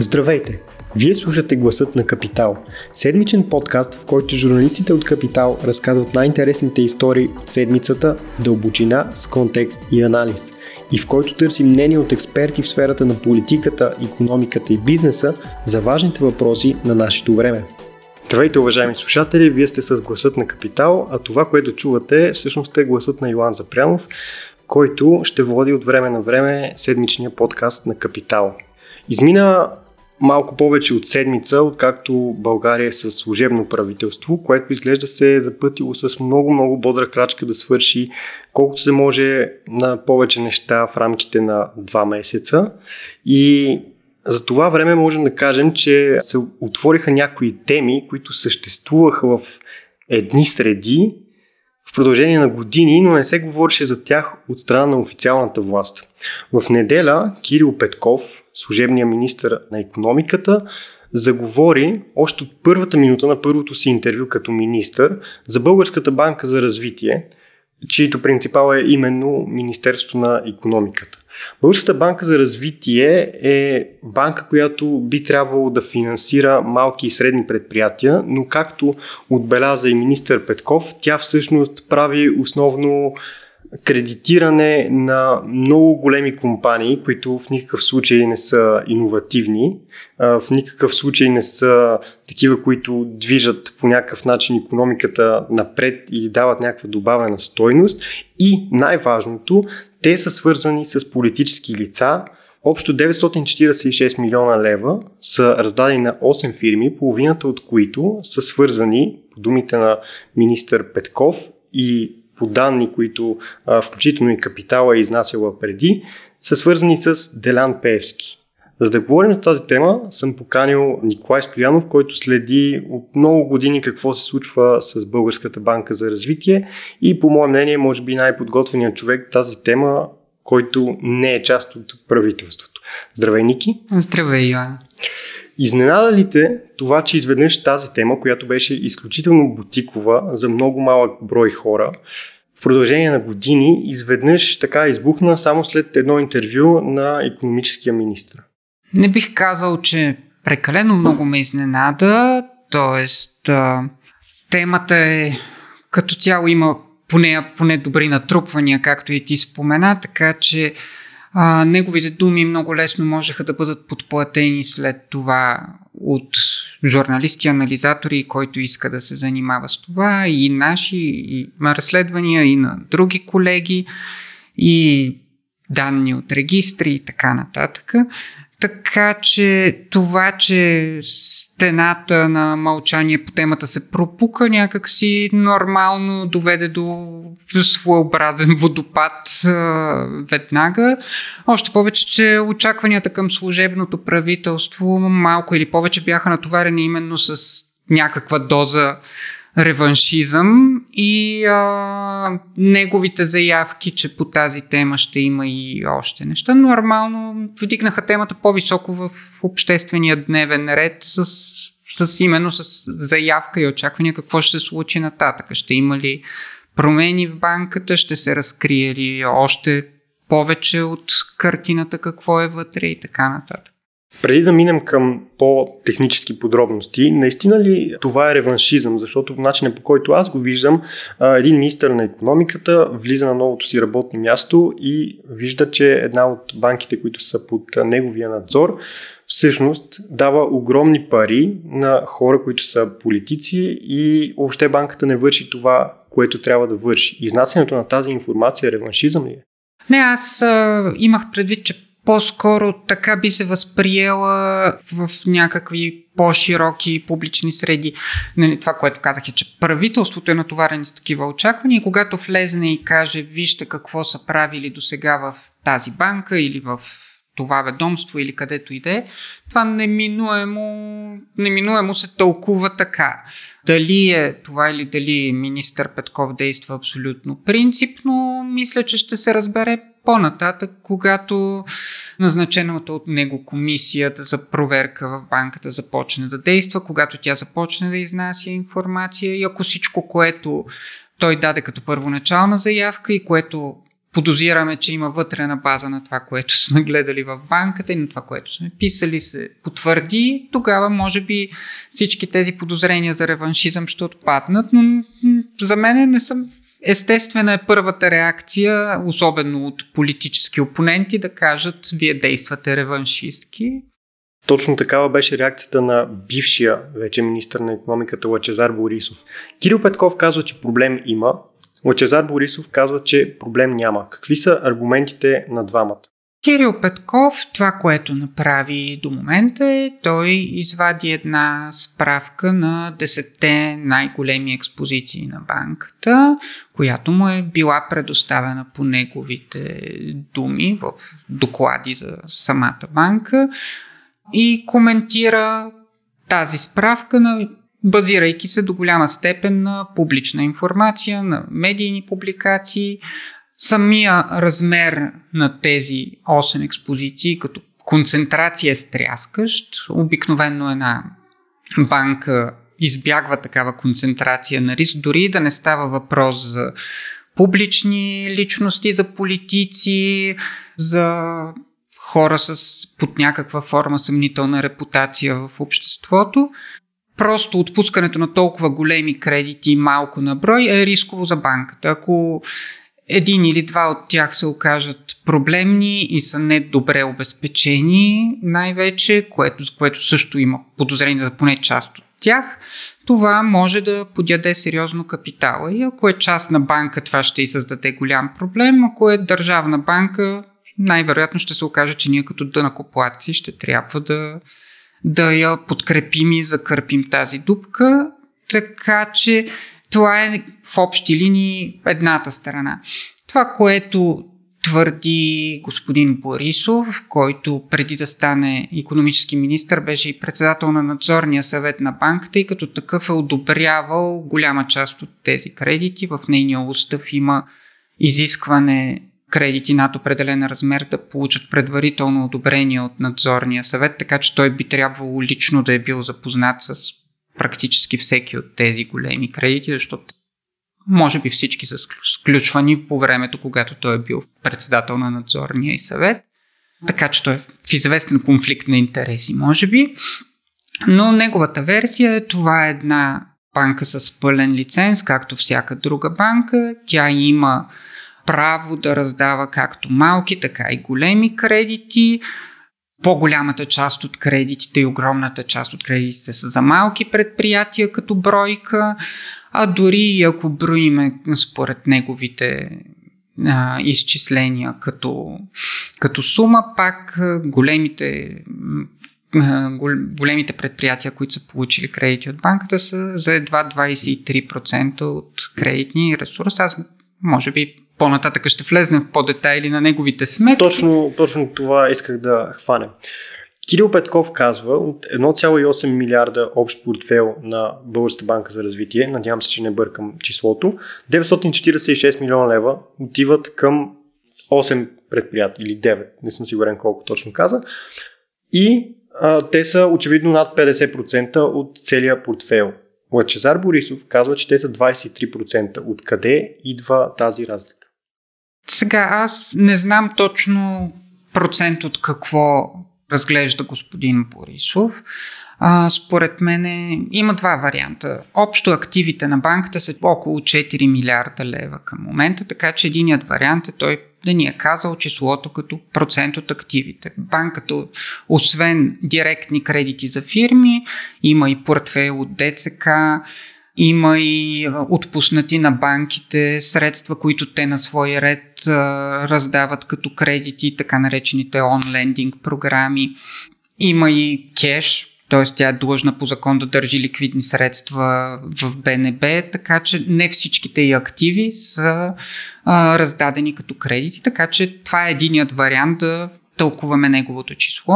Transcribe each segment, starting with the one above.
Здравейте! Вие слушате Гласът на Капитал, седмичен подкаст, в който журналистите от Капитал разказват най-интересните истории от седмицата, дълбочина, с контекст и анализ, и в който търсим мнение от експерти в сферата на политиката, економиката и бизнеса за важните въпроси на нашето време. Здравейте, уважаеми слушатели! Вие сте с Гласът на Капитал, а това, което чувате, всъщност е гласът на Йоан Запрянов, който ще води от време на време седмичния подкаст на Капитал. Измина малко повече от седмица, откакто България е с служебно правителство, което изглежда се е запътило с много-много бодра крачка да свърши колкото се може на повече неща в рамките на два месеца. И за това време можем да кажем, че се отвориха някои теми, които съществуваха в едни среди в продължение на години, но не се говореше за тях от страна на официалната власт. В неделя Кирил Петков, служебния министр на економиката, заговори още от първата минута на първото си интервю като министър за Българската банка за развитие, чието принципал е именно Министерство на економиката. Българската банка за развитие е банка, която би трябвало да финансира малки и средни предприятия, но както отбеляза и министър Петков, тя всъщност прави основно кредитиране на много големи компании, които в никакъв случай не са иновативни, в никакъв случай не са такива, които движат по някакъв начин економиката напред или дават някаква добавена стойност. И най-важното, те са свързани с политически лица. Общо 946 милиона лева са раздадени на 8 фирми, половината от които са свързани, по думите на министър Петков и по данни, които а, включително и капитала е изнасяла преди, са свързани с Делян Пеевски. За да говорим за тази тема, съм поканил Николай Стоянов, който следи от много години какво се случва с Българската банка за развитие и по мое мнение, може би най-подготвеният човек тази тема, който не е част от правителството. Здравей, Ники! Здравей, Йоан! Изненада ли те това, че изведнъж тази тема, която беше изключително бутикова за много малък брой хора, в продължение на години, изведнъж така избухна само след едно интервю на економическия министр? Не бих казал, че прекалено много ме изненада, т.е. темата е като цяло има поне, поне добри натрупвания, както и ти спомена, така че а, неговите думи много лесно можеха да бъдат подплатени след това от журналисти, анализатори, който иска да се занимава с това, и наши и разследвания, и на други колеги, и данни от регистри и така нататък. Така че това, че стената на мълчание по темата се пропука някакси нормално, доведе до своеобразен водопад а, веднага. Още повече, че очакванията към служебното правителство малко или повече бяха натоварени именно с някаква доза реваншизъм и а, неговите заявки, че по тази тема ще има и още неща, нормално вдигнаха темата по-високо в обществения дневен ред с, с именно с заявка и очаквания какво ще се случи нататък. Ще има ли промени в банката, ще се разкрие ли още повече от картината какво е вътре и така нататък. Преди да минем към по-технически подробности, наистина ли това е реваншизъм? Защото начинът по който аз го виждам, един министър на економиката влиза на новото си работно място и вижда, че една от банките, които са под неговия надзор, всъщност дава огромни пари на хора, които са политици и въобще банката не върши това, което трябва да върши. Изнасянето на тази информация реваншизъм ли е? Не, аз а, имах предвид, че по-скоро така би се възприела в някакви по-широки публични среди. Нали, това, което казах е, че правителството е натоварено с такива очаквания когато влезне и каже, вижте какво са правили до сега в тази банка или в това ведомство или където и да е, това неминуемо, неминуемо се тълкува така. Дали е това или дали министър Петков действа абсолютно принципно, мисля, че ще се разбере по-нататък, когато назначената от него комисията за проверка в банката започне да действа, когато тя започне да изнася информация и ако всичко, което той даде като първоначална заявка и което подозираме, че има вътрена база на това, което сме гледали в банката и на това, което сме писали, се потвърди, тогава може би всички тези подозрения за реваншизъм ще отпаднат, но за мен не съм Естествена е първата реакция, особено от политически опоненти, да кажат, вие действате реваншистки. Точно такава беше реакцията на бившия вече министр на економиката Лачезар Борисов. Кирил Петков казва, че проблем има, Лачезар Борисов казва, че проблем няма. Какви са аргументите на двамата? Кирил Петков, това, което направи до момента е, той извади една справка на 10 най-големи експозиции на банката, която му е била предоставена по неговите думи в доклади за самата банка и коментира тази справка на базирайки се до голяма степен на публична информация, на медийни публикации. Самия размер на тези 8 експозиции като концентрация е стряскащ. Обикновено една банка избягва такава концентрация на риск, дори да не става въпрос за публични личности, за политици, за хора с под някаква форма съмнителна репутация в обществото просто отпускането на толкова големи кредити малко на брой е рисково за банката. Ако един или два от тях се окажат проблемни и са недобре обезпечени, най-вече, което, което също има подозрение за поне част от тях, това може да подяде сериозно капитала. И ако е част на банка, това ще и създаде голям проблем. Ако е държавна банка, най-вероятно ще се окаже, че ние като дънакоплатци ще трябва да да я подкрепим и закърпим тази дупка. Така че това е в общи линии едната страна. Това, което твърди господин Борисов, който преди да стане економически министр беше и председател на надзорния съвет на банката и като такъв е одобрявал голяма част от тези кредити. В нейния устав има изискване кредити над определен размер да получат предварително одобрение от надзорния съвет, така че той би трябвало лично да е бил запознат с практически всеки от тези големи кредити, защото може би всички са сключвани по времето, когато той е бил председател на надзорния и съвет. Така че той е в известен конфликт на интереси, може би. Но неговата версия е това е една банка с пълен лиценз, както всяка друга банка. Тя има право да раздава както малки, така и големи кредити. По-голямата част от кредитите и огромната част от кредитите са за малки предприятия като бройка, а дори ако броиме според неговите а, изчисления като, като сума, пак големите големите предприятия, които са получили кредити от банката, са за едва 23% от кредитния ресурс. Аз може би по-нататък ще влезнем в по-детайли на неговите сметки. Точно, точно това исках да хванем. Кирил Петков казва, от 1,8 милиарда общ портфел на Българската банка за развитие, надявам се, че не бъркам числото, 946 милиона лева отиват към 8 предприятия или 9, не съм сигурен колко точно каза. И а, те са очевидно над 50% от целия портфел. Лачезар Борисов казва, че те са 23%. Откъде идва тази разлика? Сега аз не знам точно процент от какво разглежда господин Борисов. А, според мен има два варианта. Общо активите на банката са около 4 милиарда лева към момента, така че единият вариант е той да ни е казал числото като процент от активите. Банката, освен директни кредити за фирми, има и портфейл от ДЦК, има и отпуснати на банките средства, които те на свой ред раздават като кредити, така наречените он-лендинг програми. Има и кеш, т.е. тя е длъжна по закон да държи ликвидни средства в БНБ, така че не всичките и активи са а, раздадени като кредити, така че това е единият вариант да тълкуваме неговото число.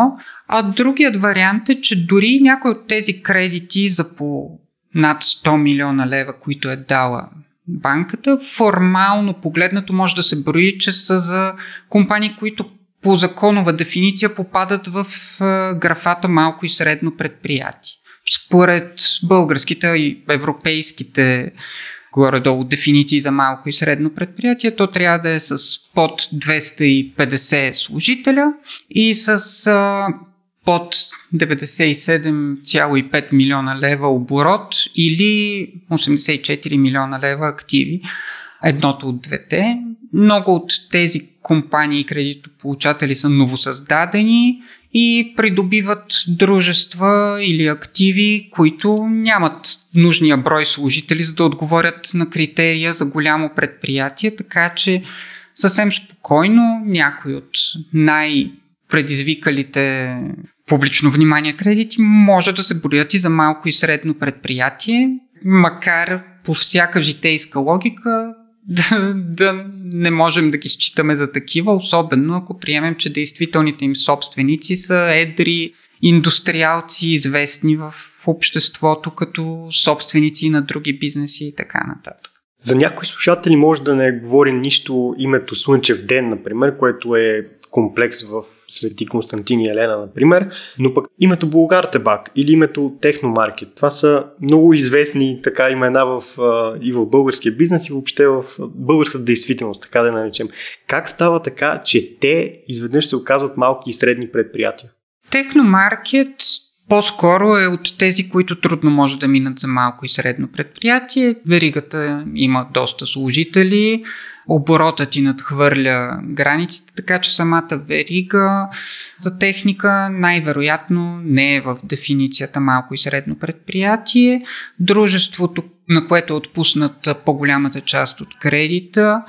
А другият вариант е, че дори някои от тези кредити за по над 100 милиона лева, които е дала банката, формално погледнато може да се брои, че са за компании, които по законова дефиниция попадат в графата малко и средно предприятие. Според българските и европейските горе-долу дефиниции за малко и средно предприятие, то трябва да е с под 250 служителя и с а, под 97,5 милиона лева оборот или 84 милиона лева активи. Едното от двете. Много от тези компании и кредитополучатели са новосъздадени и придобиват дружества или активи, които нямат нужния брой служители, за да отговорят на критерия за голямо предприятие, така че съвсем спокойно някой от най- предизвикалите публично внимание кредити може да се борят и за малко и средно предприятие, макар по всяка житейска логика да, да не можем да ги считаме за такива, особено ако приемем, че действителните им собственици са едри индустриалци, известни в обществото като собственици на други бизнеси и така нататък. За някои слушатели може да не говори нищо името Слънчев ден, например, което е комплекс в Свети Константин и Елена, например, но пък името Булгар Тебак или името Техномаркет, това са много известни така имена в, и в българския бизнес и въобще в българската действителност, така да наречем. Как става така, че те изведнъж се оказват малки и средни предприятия? Техномаркет по-скоро е от тези, които трудно може да минат за малко и средно предприятие. Веригата има доста служители, оборотът ти надхвърля границите, така че самата верига за техника най-вероятно не е в дефиницията малко и средно предприятие. Дружеството, на което е отпуснат по-голямата част от кредита,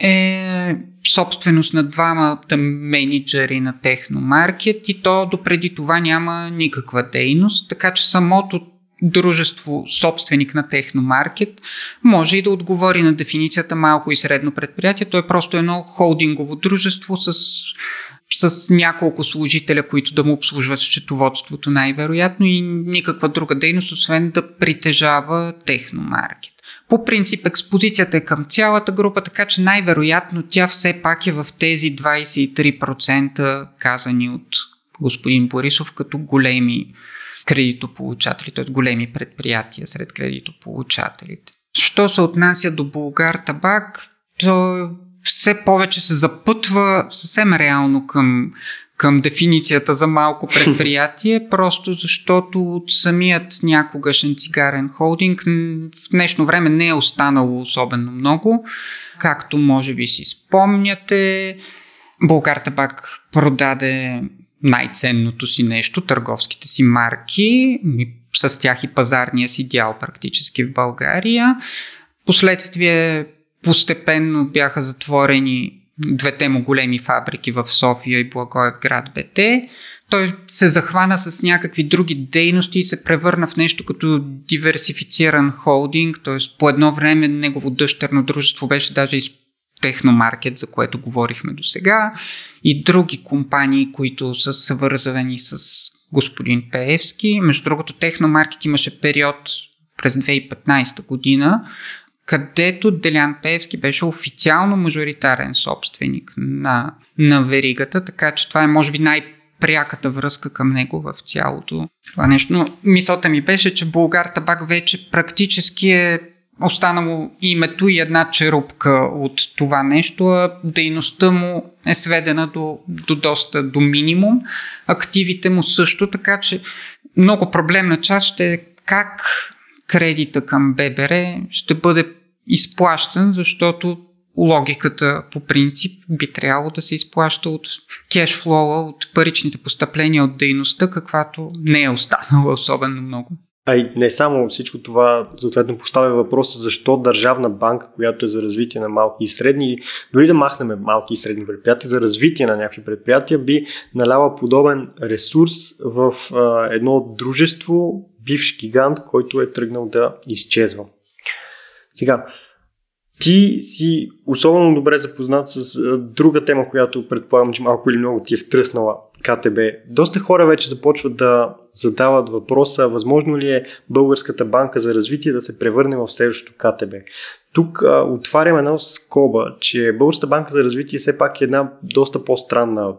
е собственост на двамата менеджери на техномаркет и то допреди това няма никаква дейност, така че самото дружество, собственик на техномаркет, може и да отговори на дефиницията малко и средно предприятие. То е просто едно холдингово дружество с, с няколко служителя, които да му обслужват счетоводството най-вероятно и никаква друга дейност, освен да притежава техномаркет. По принцип експозицията е към цялата група, така че най-вероятно тя все пак е в тези 23% казани от господин Борисов като големи кредитополучатели, т.е. големи предприятия сред кредитополучателите. Що се отнася до Булгар Табак, то все повече се запътва съвсем реално към към дефиницията за малко предприятие, просто защото от самият някогашен цигарен холдинг в днешно време не е останало особено много. Както може би си спомняте, Българ Табак продаде най-ценното си нещо, търговските си марки, с тях и пазарния си дял практически в България. Последствие постепенно бяха затворени двете му големи фабрики в София и Благоевград БТ. Той се захвана с някакви други дейности и се превърна в нещо като диверсифициран холдинг, т.е. по едно време негово дъщерно дружество беше даже и Техномаркет, за което говорихме до сега, и други компании, които са свързани с господин Пеевски. Между другото, Техномаркет имаше период през 2015 година, където Делян Певски беше официално мажоритарен собственик на, на веригата, така че това е може би най- пряката връзка към него в цялото това нещо. Но мисълта ми беше, че Българ Табак вече практически е останало името и една черупка от това нещо, а дейността му е сведена до, до доста до минимум. Активите му също, така че много проблемна част ще е как кредита към ББР ще бъде изплащан, защото логиката по принцип би трябвало да се изплаща от кешфлоа, от паричните постъпления от дейността, каквато не е останала особено много. А и не само всичко това, съответно поставя въпроса защо държавна банка, която е за развитие на малки и средни, дори да махнем малки и средни предприятия, за развитие на някакви предприятия, би наляла подобен ресурс в а, едно дружество, бивш гигант, който е тръгнал да изчезва. Сега, ти си особено добре запознат с друга тема, която предполагам, че малко или много ти е втръснала КТБ. Доста хора вече започват да задават въпроса, възможно ли е Българската банка за развитие да се превърне в следващото КТБ. Тук а, отварям една скоба, че Българската банка за развитие все пак е една доста по-странна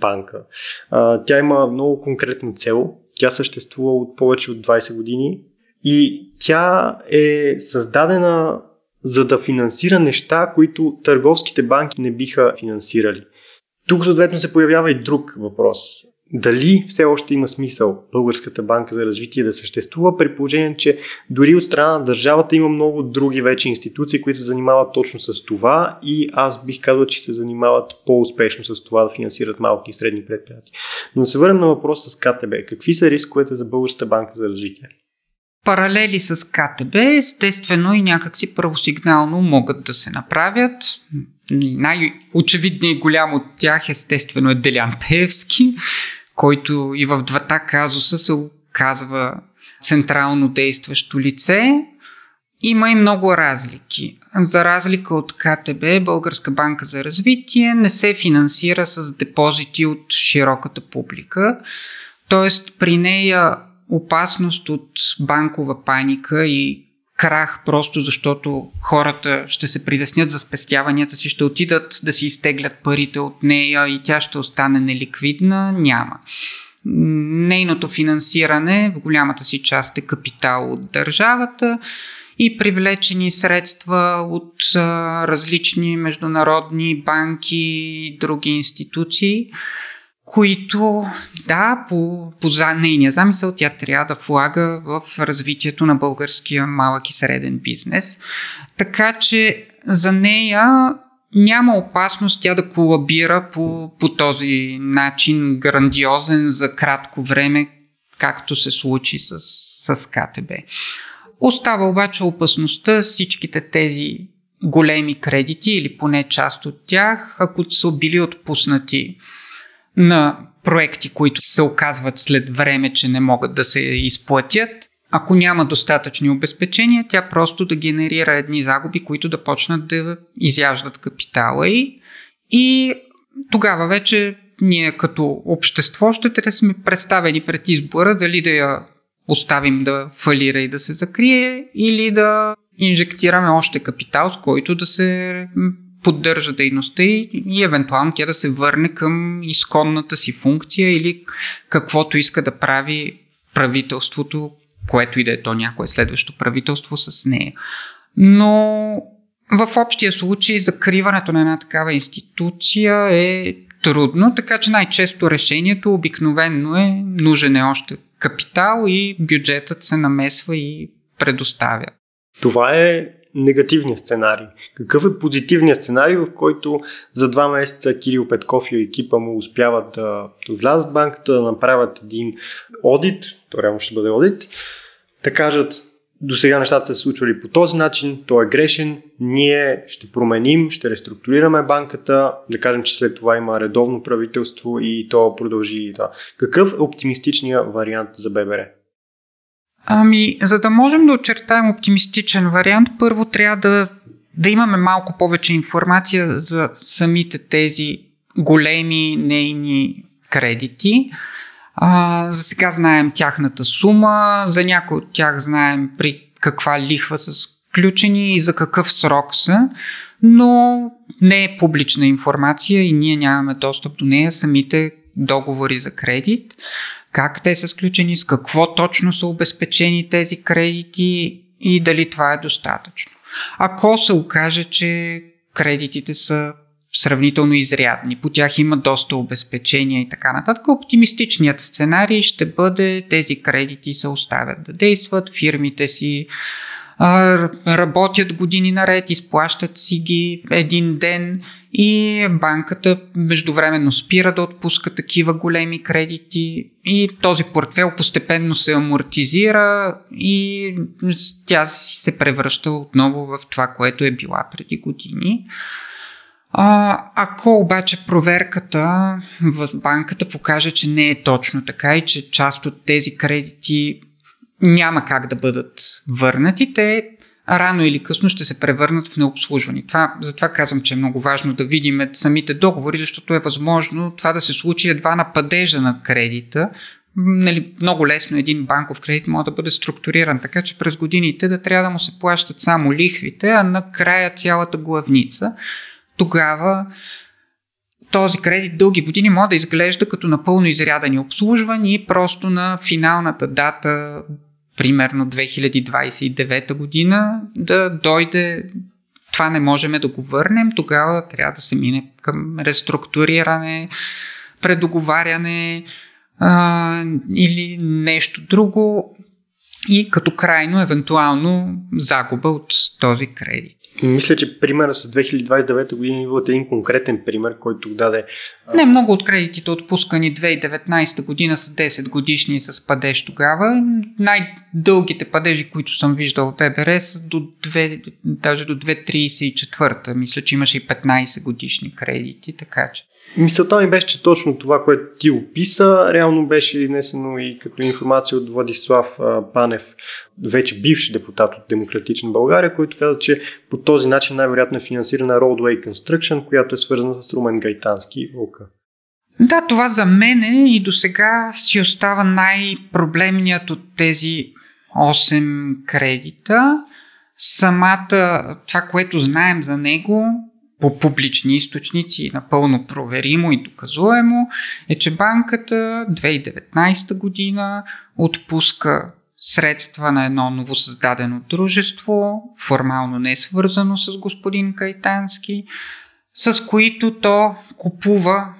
банка. А, тя има много конкретна цел. Тя съществува от повече от 20 години и тя е създадена за да финансира неща, които търговските банки не биха финансирали. Тук съответно се появява и друг въпрос дали все още има смисъл Българската банка за развитие да съществува, при положение, че дори от страна на държавата има много други вече институции, които се занимават точно с това и аз бих казал, че се занимават по-успешно с това да финансират малки и средни предприятия. Но се върнем на въпрос с КТБ. Какви са рисковете за Българската банка за развитие? Паралели с КТБ, естествено и някакси правосигнално могат да се направят. Най-очевидният и голям от тях естествено е Делян Певски, който и в двата казуса се оказва централно действащо лице. Има и много разлики. За разлика от КТБ, Българска банка за развитие не се финансира с депозити от широката публика. Тоест при нея опасност от банкова паника и крах, просто защото хората ще се притеснят за спестяванията си, ще отидат да си изтеглят парите от нея и тя ще остане неликвидна, няма. Нейното финансиране в голямата си част е капитал от държавата и привлечени средства от а, различни международни банки и други институции които, да, по, по нейния замисъл тя трябва да влага в развитието на българския малък и среден бизнес. Така че за нея няма опасност тя да колабира по, по този начин грандиозен за кратко време, както се случи с, с КТБ. Остава обаче опасността всичките тези големи кредити или поне част от тях, ако са били отпуснати на проекти, които се оказват след време, че не могат да се изплатят. Ако няма достатъчни обезпечения, тя просто да генерира едни загуби, които да почнат да изяждат капитала и, и тогава вече ние като общество ще да сме представени пред избора дали да я оставим да фалира и да се закрие или да инжектираме още капитал, с който да се поддържа дейността и, и евентуално тя да се върне към изконната си функция или каквото иска да прави правителството, което и да е то някое следващо правителство с нея. Но в общия случай закриването на една такава институция е трудно, така че най-често решението обикновенно е нужен е още капитал и бюджетът се намесва и предоставя. Това е негативния сценарий. Какъв е позитивният сценарий, в който за два месеца Кирил Петков и екипа му успяват да влязат в банката, да направят един одит, то реално ще бъде одит, да кажат до сега нещата са се случвали по този начин, то е грешен, ние ще променим, ще реструктурираме банката, да кажем, че след това има редовно правителство и то продължи. Да. Какъв е оптимистичният вариант за ББР? Ами, за да можем да очертаем оптимистичен вариант, първо трябва да, да имаме малко повече информация за самите тези големи нейни кредити. А, за сега знаем тяхната сума, за някои от тях знаем при каква лихва са сключени и за какъв срок са, но не е публична информация и ние нямаме достъп до нея самите договори за кредит как те са сключени, с какво точно са обезпечени тези кредити и дали това е достатъчно. Ако се окаже, че кредитите са сравнително изрядни, по тях има доста обезпечения и така нататък, оптимистичният сценарий ще бъде тези кредити се оставят да действат, фирмите си работят години наред, изплащат си ги един ден и банката междувременно спира да отпуска такива големи кредити и този портфел постепенно се амортизира и тя се превръща отново в това, което е била преди години. А, ако обаче проверката в банката покаже, че не е точно така и че част от тези кредити няма как да бъдат върнати, те рано или късно ще се превърнат в необслужвани. Това, затова казвам, че е много важно да видим самите договори, защото е възможно това да се случи едва на падежа на кредита. Нали, много лесно един банков кредит може да бъде структуриран така, че през годините да трябва да му се плащат само лихвите, а накрая цялата главница. Тогава този кредит дълги години може да изглежда като напълно изрядани обслужвани и просто на финалната дата примерно 2029 година, да дойде това не можем да го върнем, тогава трябва да се мине към реструктуриране, предоговаряне а, или нещо друго и като крайно, евентуално, загуба от този кредит. Мисля, че примера с 2029 година е един конкретен пример, който даде... Не, много от кредитите отпускани 2019 година са 10 годишни с падеж тогава. Най-дългите падежи, които съм виждал в ББР са до 2, даже до 2.34. Мисля, че имаше и 15 годишни кредити, така че... Мисълта ми беше, че точно това, което ти описа, реално беше изнесено и като информация от Владислав Панев, вече бивш депутат от Демократична България, който каза, че по този начин най-вероятно е финансирана Roadway Construction, която е свързана с Румен Гайтански ОК. Да, това за мен и до сега си остава най-проблемният от тези 8 кредита. Самата, това, което знаем за него, по публични източници, напълно проверимо и доказуемо, е, че банката 2019 година отпуска средства на едно новосъздадено дружество, формално не свързано с господин Кайтански, с които то купува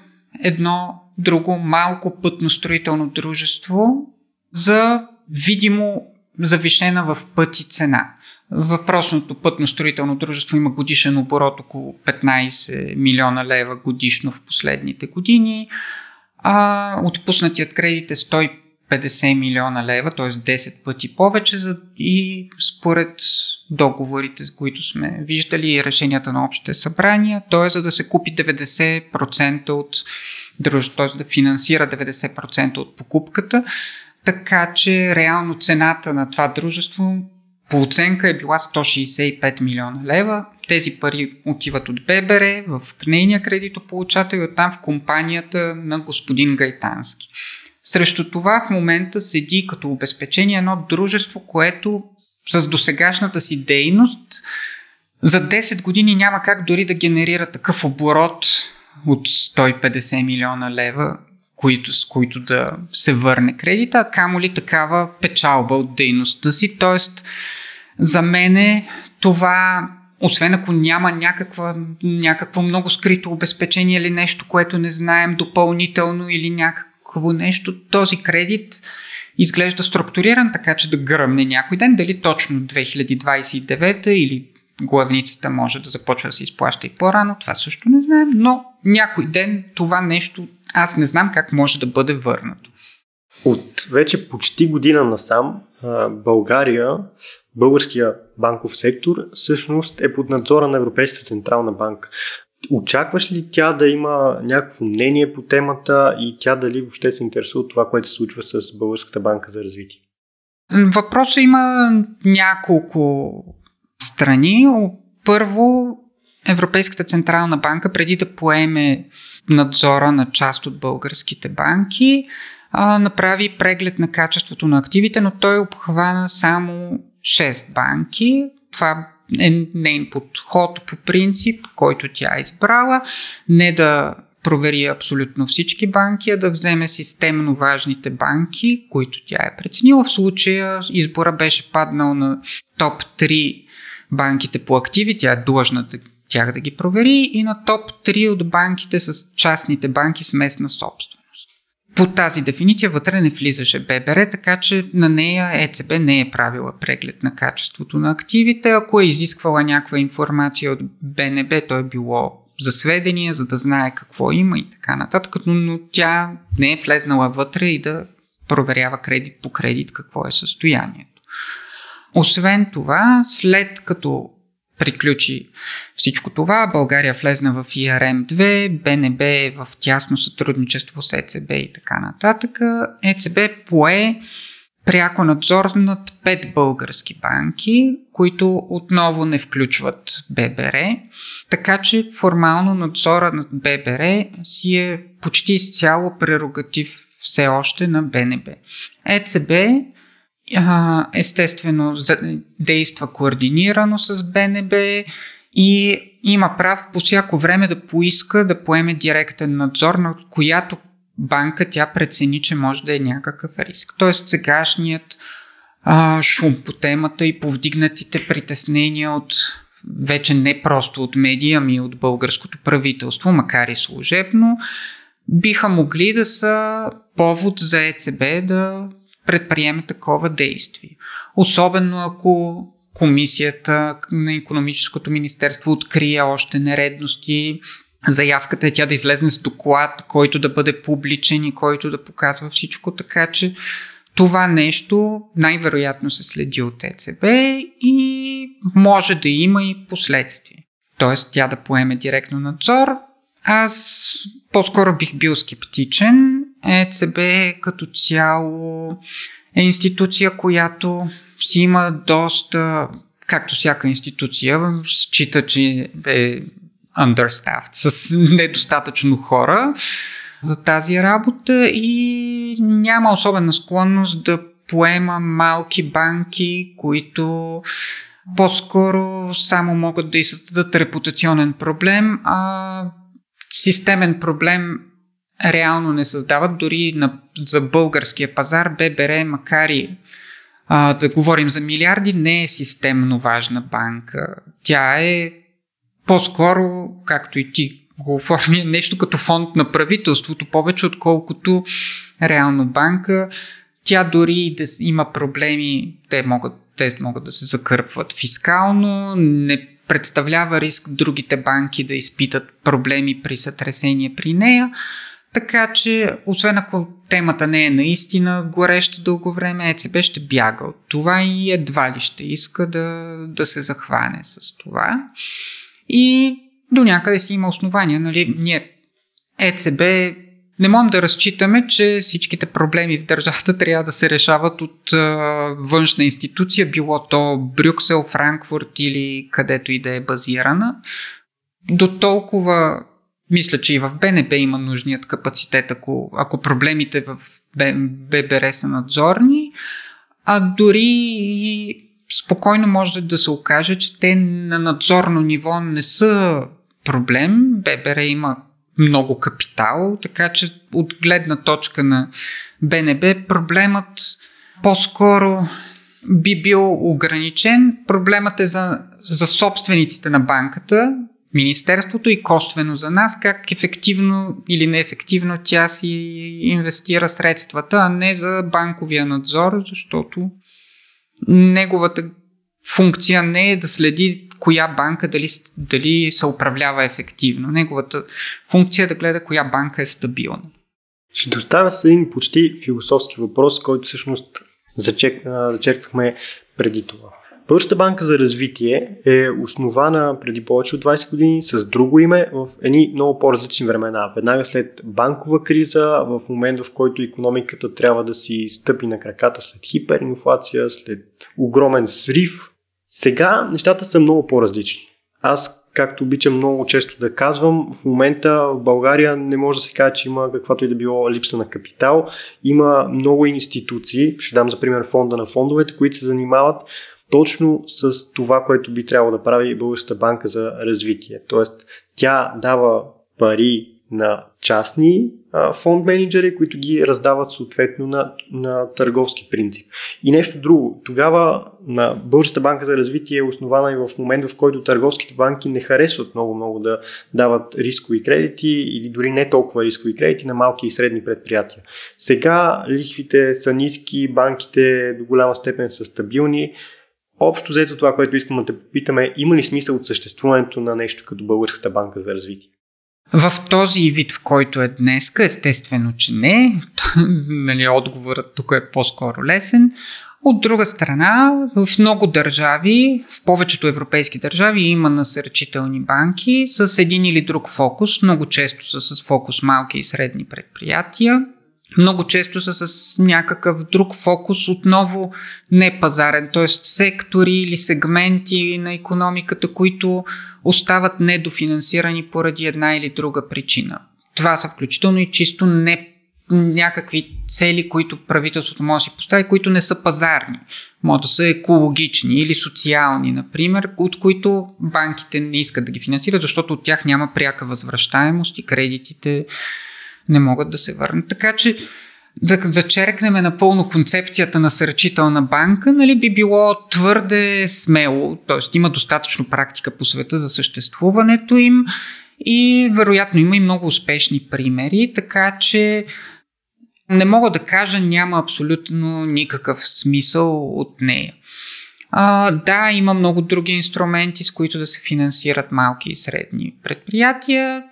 едно друго малко пътно-строително дружество за видимо завишена в пъти цена. Въпросното пътно-строително дружество има годишен оборот около 15 милиона лева годишно в последните години, а отпуснатият кредит е 150 милиона лева, т.е. 10 пъти повече и според договорите, които сме виждали и решенията на общите събрания, т.е. за да се купи 90% от дружеството, т.е. да финансира 90% от покупката, така че реално цената на това дружество по оценка е била 165 милиона лева. Тези пари отиват от ББР в нейния кредитополучател и оттам в компанията на господин Гайтански. Срещу това в момента седи като обезпечение едно дружество, което с досегашната си дейност за 10 години няма как дори да генерира такъв оборот от 150 милиона лева, които, с които да се върне кредита, а камо ли такава печалба от дейността си. Тоест, за мен това, освен ако няма някаква, някакво много скрито обезпечение или нещо, което не знаем допълнително или някакво нещо, този кредит изглежда структуриран така, че да гръмне някой ден, дали точно 2029 или главницата може да започва да се изплаща и по-рано, това също не знаем, но някой ден това нещо аз не знам как може да бъде върнато. От вече почти година насам България, българския банков сектор, всъщност е под надзора на Европейската централна банка. Очакваш ли тя да има някакво мнение по темата и тя дали въобще се интересува от това, което се случва с Българската банка за развитие? Въпросът има няколко страни. Първо, Европейската централна банка, преди да поеме надзора на част от българските банки, направи преглед на качеството на активите, но той обхвана само 6 банки. Това е нейн подход по принцип, който тя е избрала. Не да провери абсолютно всички банки, а да вземе системно важните банки, които тя е преценила. В случая избора беше паднал на топ 3 банките по активи, тя е длъжна да тях да ги провери и на топ 3 от банките с частните банки с местна собственост. По тази дефиниция вътре не влизаше ББР, така че на нея ЕЦБ не е правила преглед на качеството на активите. Ако е изисквала някаква информация от БНБ, то е било за сведения, за да знае какво има и така нататък, но, но тя не е влезнала вътре и да проверява кредит по кредит какво е състоянието. Освен това, след като приключи всичко това. България влезна в IRM-2, БНБ е в тясно сътрудничество с ЕЦБ и така нататък. ЕЦБ пое пряко надзор над 5 български банки, които отново не включват ББР, така че формално надзора над ББР си е почти изцяло прерогатив все още на БНБ. ЕЦБ естествено действа координирано с БНБ и има прав по всяко време да поиска да поеме директен надзор, на която банка тя прецени, че може да е някакъв риск. Тоест сегашният а, шум по темата и повдигнатите притеснения от вече не просто от медии, ами от българското правителство, макар и служебно, биха могли да са повод за ЕЦБ да предприеме такова действие. Особено ако комисията на економическото министерство открие още нередности. Заявката е тя да излезне с доклад, който да бъде публичен и който да показва всичко, така че това нещо най-вероятно се следи от ЕЦБ и може да има и последствия. Тоест тя да поеме директно надзор. Аз по-скоро бих бил скептичен. ЕЦБ като цяло е институция, която си има доста, както всяка институция, счита, че е understaffed, с недостатъчно хора за тази работа и няма особена склонност да поема малки банки, които по-скоро само могат да и създадат репутационен проблем, а системен проблем реално не създават. Дори на, за българския пазар ББР, макар и а, да говорим за милиарди, не е системно важна банка. Тя е по-скоро, както и ти го оформя, нещо като фонд на правителството, повече отколкото реално банка. Тя дори да има проблеми, те могат, те могат да се закърпват фискално, не представлява риск другите банки да изпитат проблеми при сътресение при нея. Така че, освен ако темата не е наистина гореща дълго време, ЕЦБ ще бяга от това и едва ли ще иска да, да се захване с това. И до някъде си има основания. Нали? Ние ЕЦБ не можем да разчитаме, че всичките проблеми в държавата трябва да се решават от а, външна институция, било то Брюксел, Франкфурт или където и да е базирана. До толкова мисля, че и в БНБ има нужният капацитет, ако, ако проблемите в ББР са надзорни, а дори спокойно може да се окаже, че те на надзорно ниво не са проблем. ББР има много капитал, така че от гледна точка на БНБ проблемът по-скоро би бил ограничен. Проблемът е за, за собствениците на банката, Министерството и косвено за нас, как ефективно или неефективно тя си инвестира средствата, а не за банковия надзор, защото неговата функция не е да следи коя банка дали, дали се управлява ефективно. Неговата функция е да гледа коя банка е стабилна. Ще доставя се един почти философски въпрос, който всъщност зачек, зачеркнахме преди това. Българската банка за развитие е основана преди повече от 20 години с друго име в едни много по-различни времена. Веднага след банкова криза, в момент в който економиката трябва да си стъпи на краката след хиперинфлация, след огромен срив. Сега нещата са много по-различни. Аз както обичам много често да казвам, в момента в България не може да се каже, че има каквато и да било липса на капитал. Има много институции, ще дам за пример фонда на фондовете, които се занимават точно с това, което би трябвало да прави Българската банка за развитие. Тоест, тя дава пари на частни а, фонд менеджери, които ги раздават съответно на, на търговски принцип. И нещо друго. Тогава на Българската банка за развитие е основана и в момент, в който търговските банки не харесват много-много да дават рискови кредити или дори не толкова рискови кредити на малки и средни предприятия. Сега лихвите са ниски, банките до голяма степен са стабилни, Общо взето това, което искам да те попитаме, има ли смисъл от съществуването на нещо като Българската банка за развитие? В този вид, в който е днес, естествено, че не. нали, отговорът тук е по-скоро лесен. От друга страна, в много държави, в повечето европейски държави има насърчителни банки с един или друг фокус. Много често са с фокус малки и средни предприятия много често са с някакъв друг фокус, отново не пазарен, т.е. сектори или сегменти на економиката, които остават недофинансирани поради една или друга причина. Това са включително и чисто не някакви цели, които правителството може да си постави, които не са пазарни. Може да са екологични или социални, например, от които банките не искат да ги финансират, защото от тях няма пряка възвръщаемост и кредитите не могат да се върнат. Така че да зачеркнем напълно концепцията на сърчителна банка, нали, би било твърде смело, т.е. има достатъчно практика по света за съществуването им и вероятно има и много успешни примери, така че не мога да кажа няма абсолютно никакъв смисъл от нея. А, да, има много други инструменти, с които да се финансират малки и средни предприятия.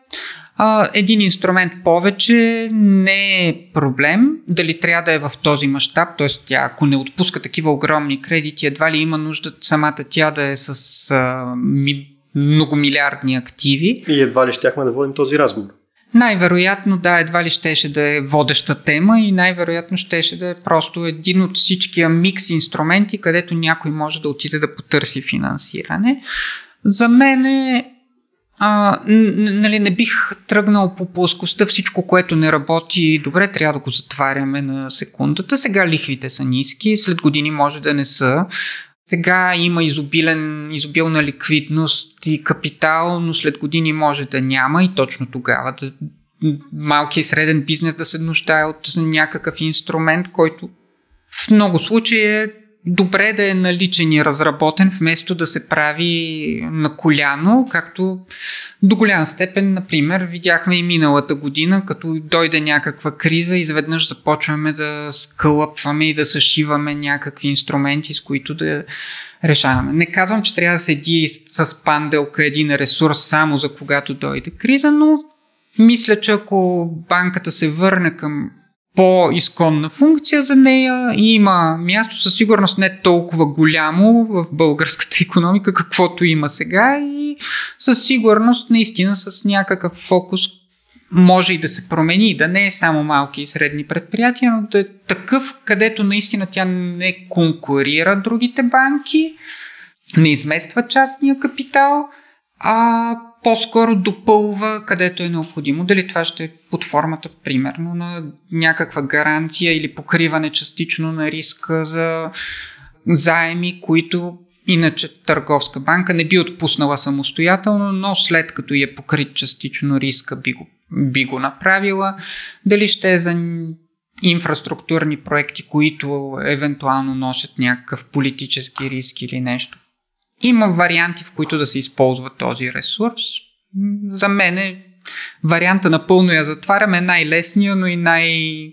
А, един инструмент повече не е проблем. Дали трябва да е в този мащаб, т.е. тя ако не отпуска такива огромни кредити, едва ли има нужда самата тя да е с а, ми, многомилиардни активи. И едва ли щяхме да водим този разговор. Най-вероятно, да, едва ли щеше да е водеща тема и най-вероятно щеше да е просто един от всичкия микс инструменти, където някой може да отиде да потърси финансиране. За мен е а, нали, не бих тръгнал по плоскостта всичко, което не работи добре, трябва да го затваряме на секундата. Сега лихвите са ниски, след години може да не са. Сега има изобилен, изобилна ликвидност и капитал, но след години може да няма и точно тогава да, малки и среден бизнес да се нуждае от някакъв инструмент, който в много случаи е добре да е наличен и разработен, вместо да се прави на коляно, както до голям степен, например, видяхме и миналата година, като дойде някаква криза, изведнъж започваме да скълъпваме и да съшиваме някакви инструменти, с които да решаваме. Не казвам, че трябва да седи с панделка един ресурс само за когато дойде криза, но мисля, че ако банката се върне към по-изконна функция за нея и има място със сигурност не толкова голямо в българската економика, каквото има сега и със сигурност наистина с някакъв фокус може и да се промени, да не е само малки и средни предприятия, но да е такъв, където наистина тя не конкурира другите банки, не измества частния капитал, а по-скоро допълва където е необходимо. Дали това ще е под формата, примерно, на някаква гаранция или покриване частично на риска за заеми, които иначе търговска банка не би отпуснала самостоятелно, но след като е покрит частично риска би го, би го направила. Дали ще е за инфраструктурни проекти, които евентуално носят някакъв политически риск или нещо има варианти, в които да се използва този ресурс. За мен е варианта напълно я затварям е най-лесния, но и най-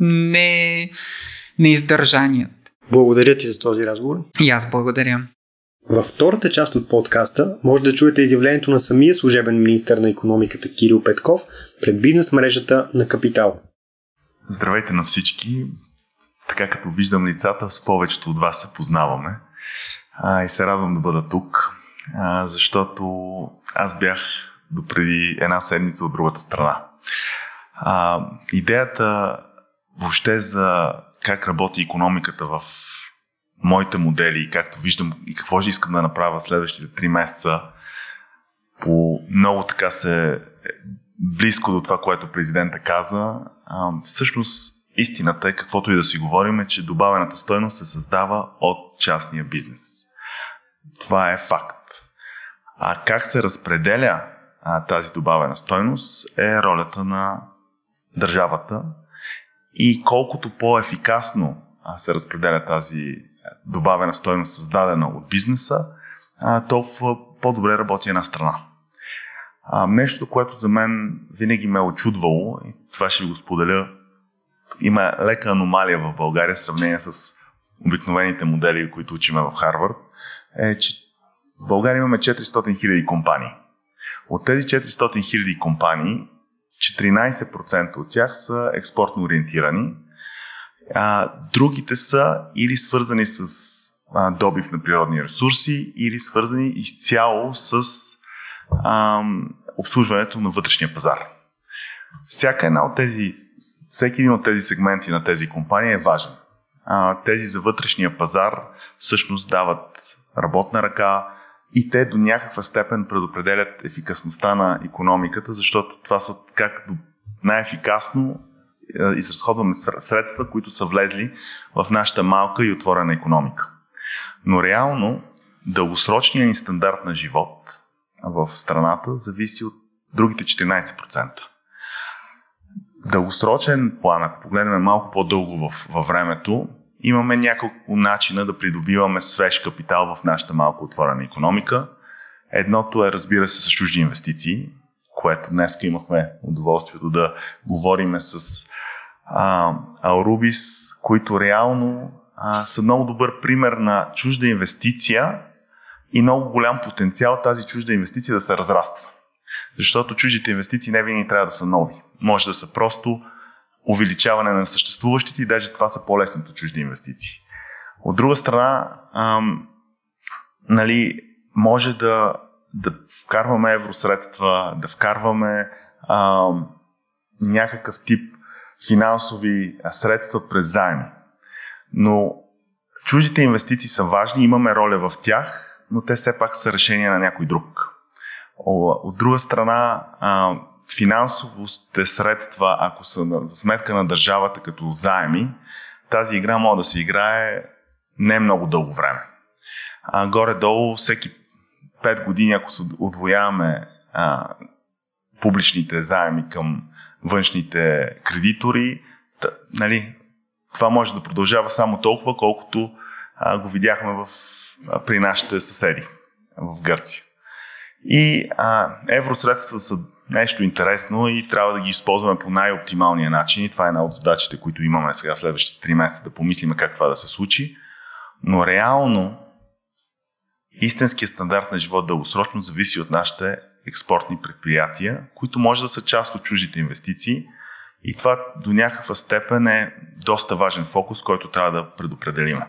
не, неиздържаният. Благодаря ти за този разговор. И аз благодаря. Във втората част от подкаста може да чуете изявлението на самия служебен министр на економиката Кирил Петков пред бизнес мрежата на Капитал. Здравейте на всички! Така като виждам лицата, с повечето от вас се познаваме а, и се радвам да бъда тук, а, защото аз бях до преди една седмица от другата страна. А, идеята въобще за как работи економиката в моите модели и както виждам и какво ще искам да направя следващите три месеца по много така се близко до това, което президента каза. А, всъщност истината е, каквото и да си говорим, е, че добавената стойност се създава от частния бизнес. Това е факт. А как се разпределя а, тази добавена стойност е ролята на държавата и колкото по-ефикасно а, се разпределя тази добавена стойност, създадена от бизнеса, а, толкова по-добре работи една страна. А, нещо, което за мен винаги ме е очудвало, и това ще ви го споделя, има лека аномалия в България в сравнение с обикновените модели, които учиме в Харвард, е, че в България имаме 400 000 компании. От тези 400 000 компании, 14% от тях са експортно ориентирани, а другите са или свързани с а, добив на природни ресурси, или свързани изцяло с а, обслужването на вътрешния пазар. Всяка една от тези, всеки един от тези сегменти на тези компании е важен. А, тези за вътрешния пазар всъщност дават работна ръка, и те до някаква степен предопределят ефикасността на економиката, защото това са как най-ефикасно е, изразходваме средства, които са влезли в нашата малка и отворена економика. Но реално дългосрочният ни стандарт на живот в страната зависи от другите 14%. дългосрочен план, ако погледнем малко по-дълго в, във времето, имаме няколко начина да придобиваме свеж капитал в нашата малко отворена економика. Едното е, разбира се, с чужди инвестиции, което днес имахме удоволствието да говориме с а, Аурубис, които реално а, са много добър пример на чужда инвестиция и много голям потенциал тази чужда инвестиция да се разраства. Защото чуждите инвестиции не винаги трябва да са нови. Може да са просто увеличаване на съществуващите и даже това са по-лесните чужди инвестиции. От друга страна, ам, нали, може да, да вкарваме евросредства, да вкарваме ам, някакъв тип финансови средства през заеми. Но чуждите инвестиции са важни, имаме роля в тях, но те все пак са решения на някой друг. От друга страна, финансовите средства, ако са за сметка на държавата като заеми, тази игра може да се играе не много дълго време. А, горе-долу, всеки 5 години, ако се отвояваме а, публичните заеми към външните кредитори, т, нали, това може да продължава само толкова, колкото а, го видяхме в, а, при нашите съседи в Гърция. И а, евросредствата са нещо интересно и трябва да ги използваме по най-оптималния начин. И това е една от задачите, които имаме сега в следващите 3 месеца, да помислим как това да се случи. Но реално истинският стандарт на живот дългосрочно зависи от нашите експортни предприятия, които може да са част от чуждите инвестиции. И това до някаква степен е доста важен фокус, който трябва да предопределим.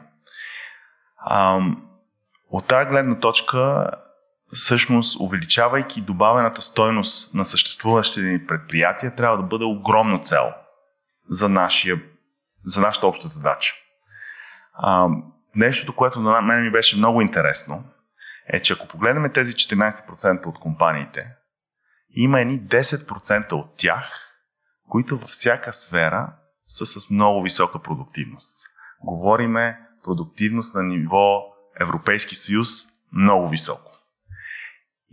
от тази гледна точка всъщност увеличавайки добавената стойност на съществуващите ни предприятия, трябва да бъде огромна цел за, нашия, за нашата обща задача. А, нещото, което на мен ми беше много интересно, е, че ако погледнем тези 14% от компаниите, има едни 10% от тях, които във всяка сфера са с много висока продуктивност. Говориме продуктивност на ниво Европейски съюз много високо.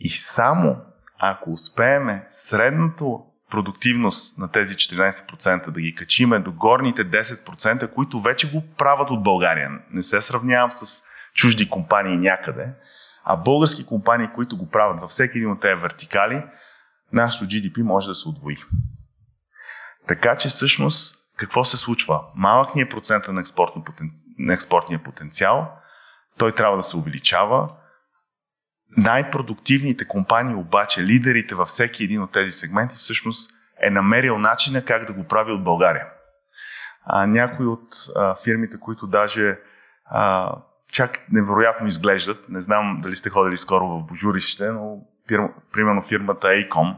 И само ако успееме средното продуктивност на тези 14% да ги качиме до горните 10%, които вече го правят от България. Не се сравнявам с чужди компании някъде, а български компании, които го правят във всеки един от тези вертикали, нашето GDP може да се удвои. Така че всъщност какво се случва? Малък ни е процента на експортния потенциал, той трябва да се увеличава, най-продуктивните компании обаче, лидерите във всеки един от тези сегменти, всъщност е намерил начина как да го прави от България. А, някои от а, фирмите, които даже а, чак невероятно изглеждат, не знам дали сте ходили скоро в Божурище, но пир, примерно фирмата Acom,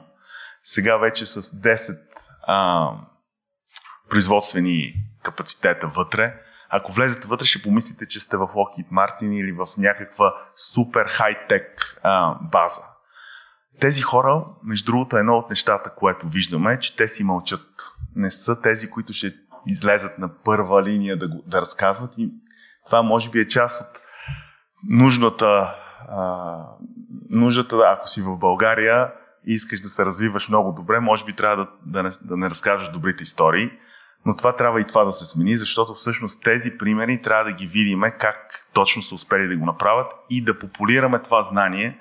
сега вече с 10 а, производствени капацитета вътре, ако влезете вътре, ще помислите, че сте в Lockheed Martin или в някаква супер хай-тек а, база. Тези хора, между другото, едно от нещата, което виждаме, е, че те си мълчат. Не са тези, които ще излезат на първа линия да, го, да разказват и това може би е част от нуждата, а, нуждата, ако си в България и искаш да се развиваш много добре, може би трябва да, да, не, да не разкажеш добрите истории, но това трябва и това да се смени, защото всъщност тези примери трябва да ги видим как точно са успели да го направят и да популираме това знание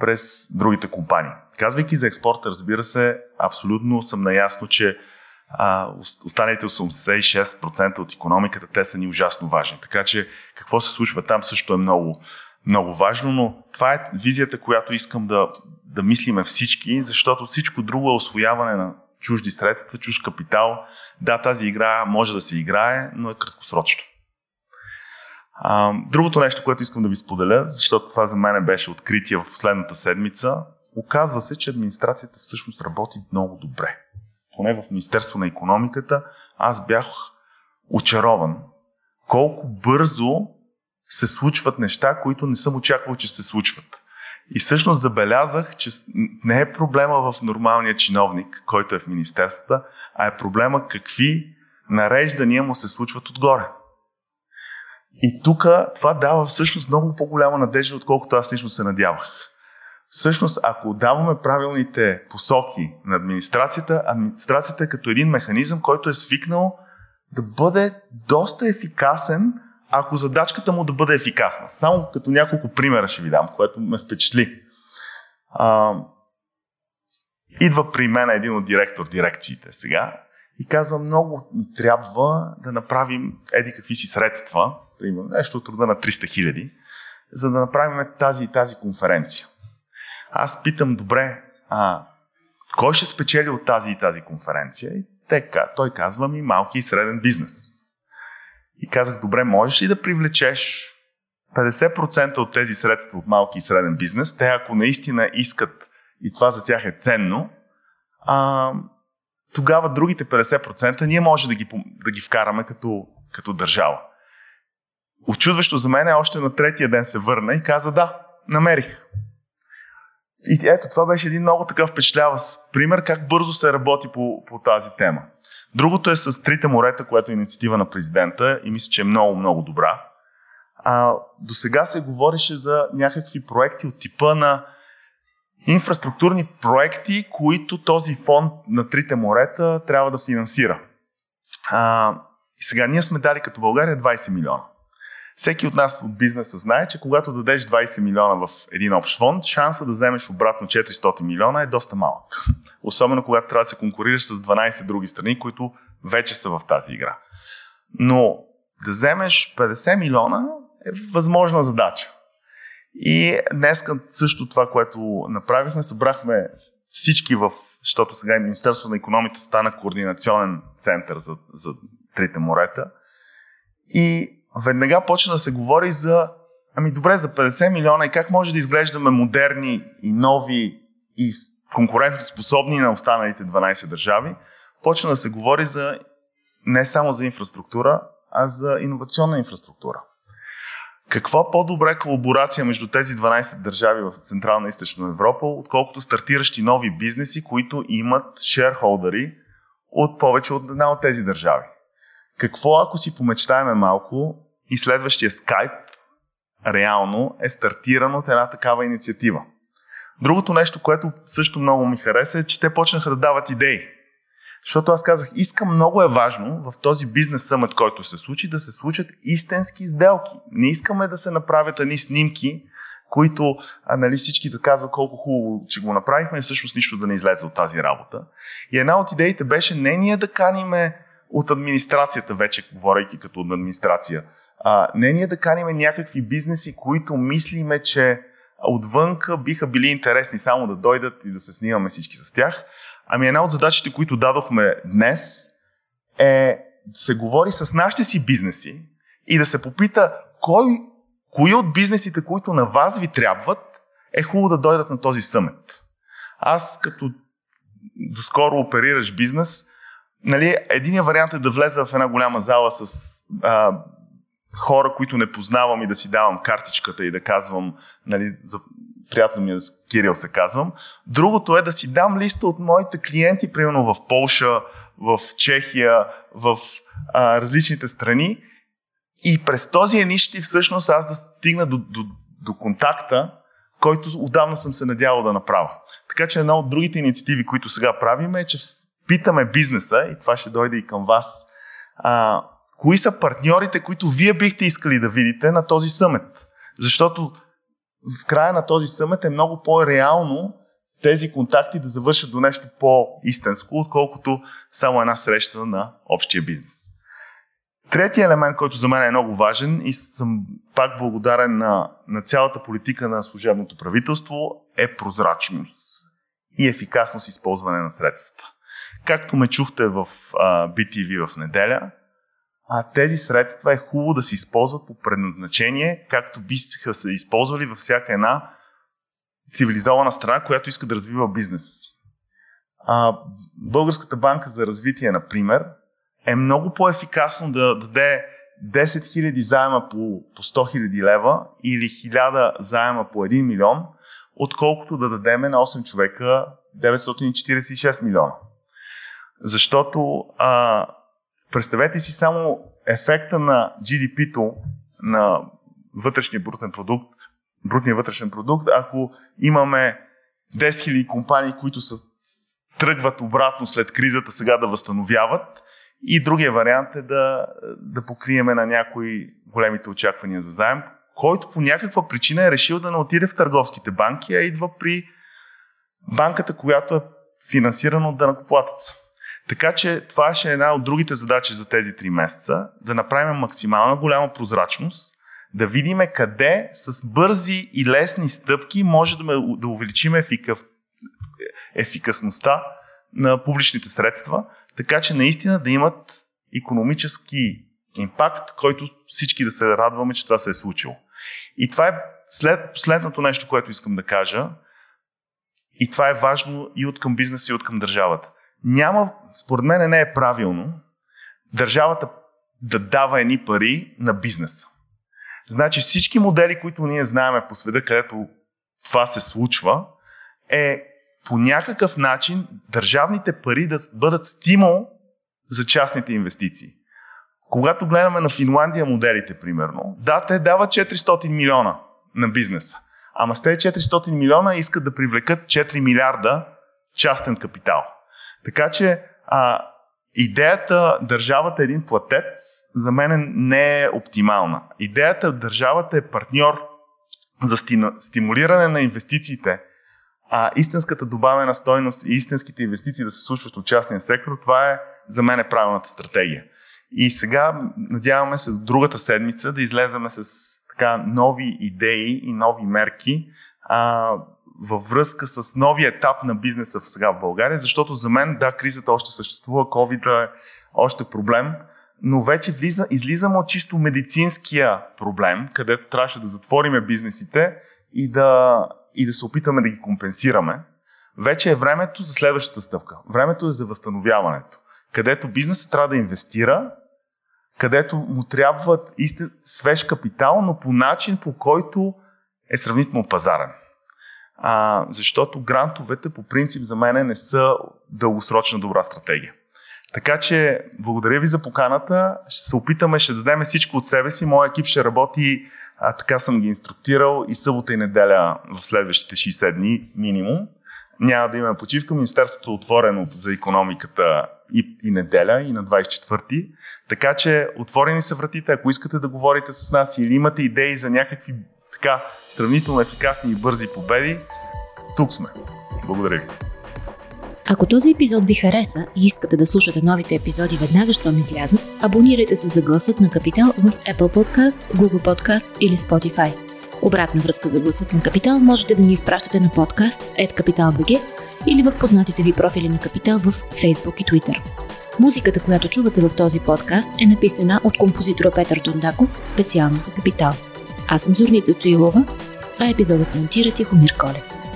през другите компании. Казвайки за експорта, разбира се, абсолютно съм наясно, че а, останалите 86% от економиката, те са ни ужасно важни. Така че какво се случва там също е много, много важно, но това е визията, която искам да, да мислиме всички, защото всичко друго е освояване на чужди средства, чуж капитал. Да, тази игра може да се играе, но е краткосрочно. А, другото нещо, което искам да ви споделя, защото това за мен беше откритие в последната седмица, оказва се, че администрацията всъщност работи много добре. Поне в Министерство на економиката аз бях очарован колко бързо се случват неща, които не съм очаквал, че се случват. И всъщност забелязах, че не е проблема в нормалния чиновник, който е в министерствата, а е проблема какви нареждания му се случват отгоре. И тук това дава всъщност много по-голяма надежда, отколкото аз лично се надявах. всъщност, ако даваме правилните посоки на администрацията, администрацията е като един механизъм, който е свикнал да бъде доста ефикасен, ако задачката му да бъде ефикасна. Само като няколко примера ще ви дам, което ме впечатли. А, идва при мен един от директор дирекциите сега и казва, много ми трябва да направим еди какви си средства, примерно нещо от рода на 300 хиляди, за да направим тази и тази конференция. Аз питам, добре, а, кой ще спечели от тази и тази конференция? И те, той казва ми малки и среден бизнес. И казах, добре, можеш ли да привлечеш 50% от тези средства от малки и среден бизнес, те ако наистина искат и това за тях е ценно, а, тогава другите 50% ние може да ги, да ги вкараме като, като държава. Очудващо за мен е, още на третия ден се върна и каза да, намерих. И ето, това беше един много такъв впечатляващ пример как бързо се работи по, по тази тема. Другото е с Трите морета, което е инициатива на президента и мисля, че е много, много добра. А, до сега се говореше за някакви проекти от типа на инфраструктурни проекти, които този фонд на Трите морета трябва да финансира. А, сега ние сме дали като България 20 милиона. Всеки от нас от бизнеса знае, че когато дадеш 20 милиона в един общ фонд, шанса да вземеш обратно 400 милиона е доста малък. Особено когато трябва да се конкурираш с 12 други страни, които вече са в тази игра. Но да вземеш 50 милиона е възможна задача. И днес също това, което направихме, събрахме всички в, защото сега и Министерството на економите стана координационен център за, за трите морета. И веднага почна да се говори за ами добре, за 50 милиона и как може да изглеждаме модерни и нови и конкурентно способни на останалите 12 държави. Почна да се говори за не само за инфраструктура, а за иновационна инфраструктура. Каква по-добра колаборация между тези 12 държави в Централна и Източна Европа, отколкото стартиращи нови бизнеси, които имат шерхолдери от повече от една от тези държави? Какво ако си помечтаеме малко и следващия скайп реално е стартиран от една такава инициатива? Другото нещо, което също много ми хареса е, че те почнаха да дават идеи. Защото аз казах, искам много е важно в този бизнес съмът, който се случи, да се случат истински сделки. Не искаме да се направят едни снимки, които а, нали, всички да казват колко хубаво, че го направихме и всъщност нищо да не излезе от тази работа. И една от идеите беше не ние да каниме от администрацията, вече говорейки като от администрация, а, не ние да каниме някакви бизнеси, които мислиме, че отвънка биха били интересни само да дойдат и да се снимаме всички с тях, Ами една от задачите, които дадохме днес е да се говори с нашите си бизнеси и да се попита кой, кои от бизнесите, които на вас ви трябват, е хубаво да дойдат на този съмет. Аз като доскоро оперираш бизнес, нали, единият вариант е да влеза в една голяма зала с а, хора, които не познавам и да си давам картичката и да казвам, нали, за, приятно ми е Кирил се казвам. Другото е да си дам листа от моите клиенти, примерно в Полша, в Чехия, в а, различните страни и през този енищи всъщност аз да стигна до, до, до контакта, който отдавна съм се надявал да направя. Така че една от другите инициативи, които сега правим е, че питаме бизнеса, и това ще дойде и към вас, а, кои са партньорите, които вие бихте искали да видите на този съмет. Защото в края на този съмет е много по-реално тези контакти да завършат до нещо по-истинско, отколкото само една среща на общия бизнес. Третия елемент, който за мен е много важен и съм пак благодарен на, на цялата политика на служебното правителство, е прозрачност и ефикасност използване на средствата. Както ме чухте в а, BTV в неделя, а тези средства е хубаво да се използват по предназначение, както биха се използвали във всяка една цивилизована страна, която иска да развива бизнеса си. А, Българската банка за развитие, например, е много по-ефикасно да даде 10 000 заема по, по 100 000 лева или 1000 заема по 1 милион, отколкото да дадеме на 8 човека 946 милиона. Защото а, Представете си само ефекта на GDP-то, на вътрешния брутен продукт, брутния вътрешен продукт, ако имаме 10 000 компании, които са, тръгват обратно след кризата сега да възстановяват. И другия вариант е да, да покриеме на някои големите очаквания за заем, който по някаква причина е решил да не отиде в търговските банки, а идва при банката, която е финансирана от дънакоплатеца. Така че това ще е една от другите задачи за тези три месеца, да направим максимална голяма прозрачност, да видим къде с бързи и лесни стъпки може да, да увеличим ефикав, ефикасността на публичните средства, така че наистина да имат економически импакт, който всички да се радваме, че това се е случило. И това е след, последното нещо, което искам да кажа. И това е важно и от към бизнеса, и от към държавата. Няма, според мен не е правилно държавата да дава едни пари на бизнеса. Значи всички модели, които ние знаеме по света, където това се случва, е по някакъв начин държавните пари да бъдат стимул за частните инвестиции. Когато гледаме на Финландия моделите, примерно, да, те дават 400 милиона на бизнеса. Ама с тези 400 милиона искат да привлекат 4 милиарда частен капитал. Така че а, идеята държавата е един платец за мен не е оптимална. Идеята държавата е партньор за стимулиране на инвестициите, а истинската добавена стойност и истинските инвестиции да се случват от частния сектор, това е за мен е правилната стратегия. И сега надяваме се другата седмица да излеземе с така нови идеи и нови мерки а, във връзка с новия етап на бизнеса сега в България, защото за мен, да, кризата още съществува, COVID е още проблем, но вече влиза, излизаме от чисто медицинския проблем, където трябваше да затвориме бизнесите и да, и да се опитаме да ги компенсираме. Вече е времето за следващата стъпка. Времето е за възстановяването, където бизнесът трябва да инвестира, където му трябва истин, свеж капитал, но по начин, по който е сравнително пазарен а, защото грантовете по принцип за мен не са дългосрочна добра стратегия. Така че, благодаря ви за поканата. Ще се опитаме, ще дадем всичко от себе си. Моя екип ще работи, а, така съм ги инструктирал, и събота и неделя в следващите 60 дни минимум. Няма да имаме почивка. Министерството е отворено за економиката и, и неделя, и на 24-ти. Така че, отворени са вратите. Ако искате да говорите с нас или имате идеи за някакви така сравнително ефикасни и бързи победи, тук сме. Благодаря ви. Ако този епизод ви хареса и искате да слушате новите епизоди веднага, щом излязат, абонирайте се за гласът на Капитал в Apple Podcasts, Google Podcasts или Spotify. Обратна връзка за гласът на Капитал можете да ни изпращате на подкаст Capital.bg или в познатите ви профили на Капитал в Facebook и Twitter. Музиката, която чувате в този подкаст е написана от композитора Петър Дондаков специално за Капитал. Аз съм Зорница Стоилова, а епизодът монтира Тихомир Колев.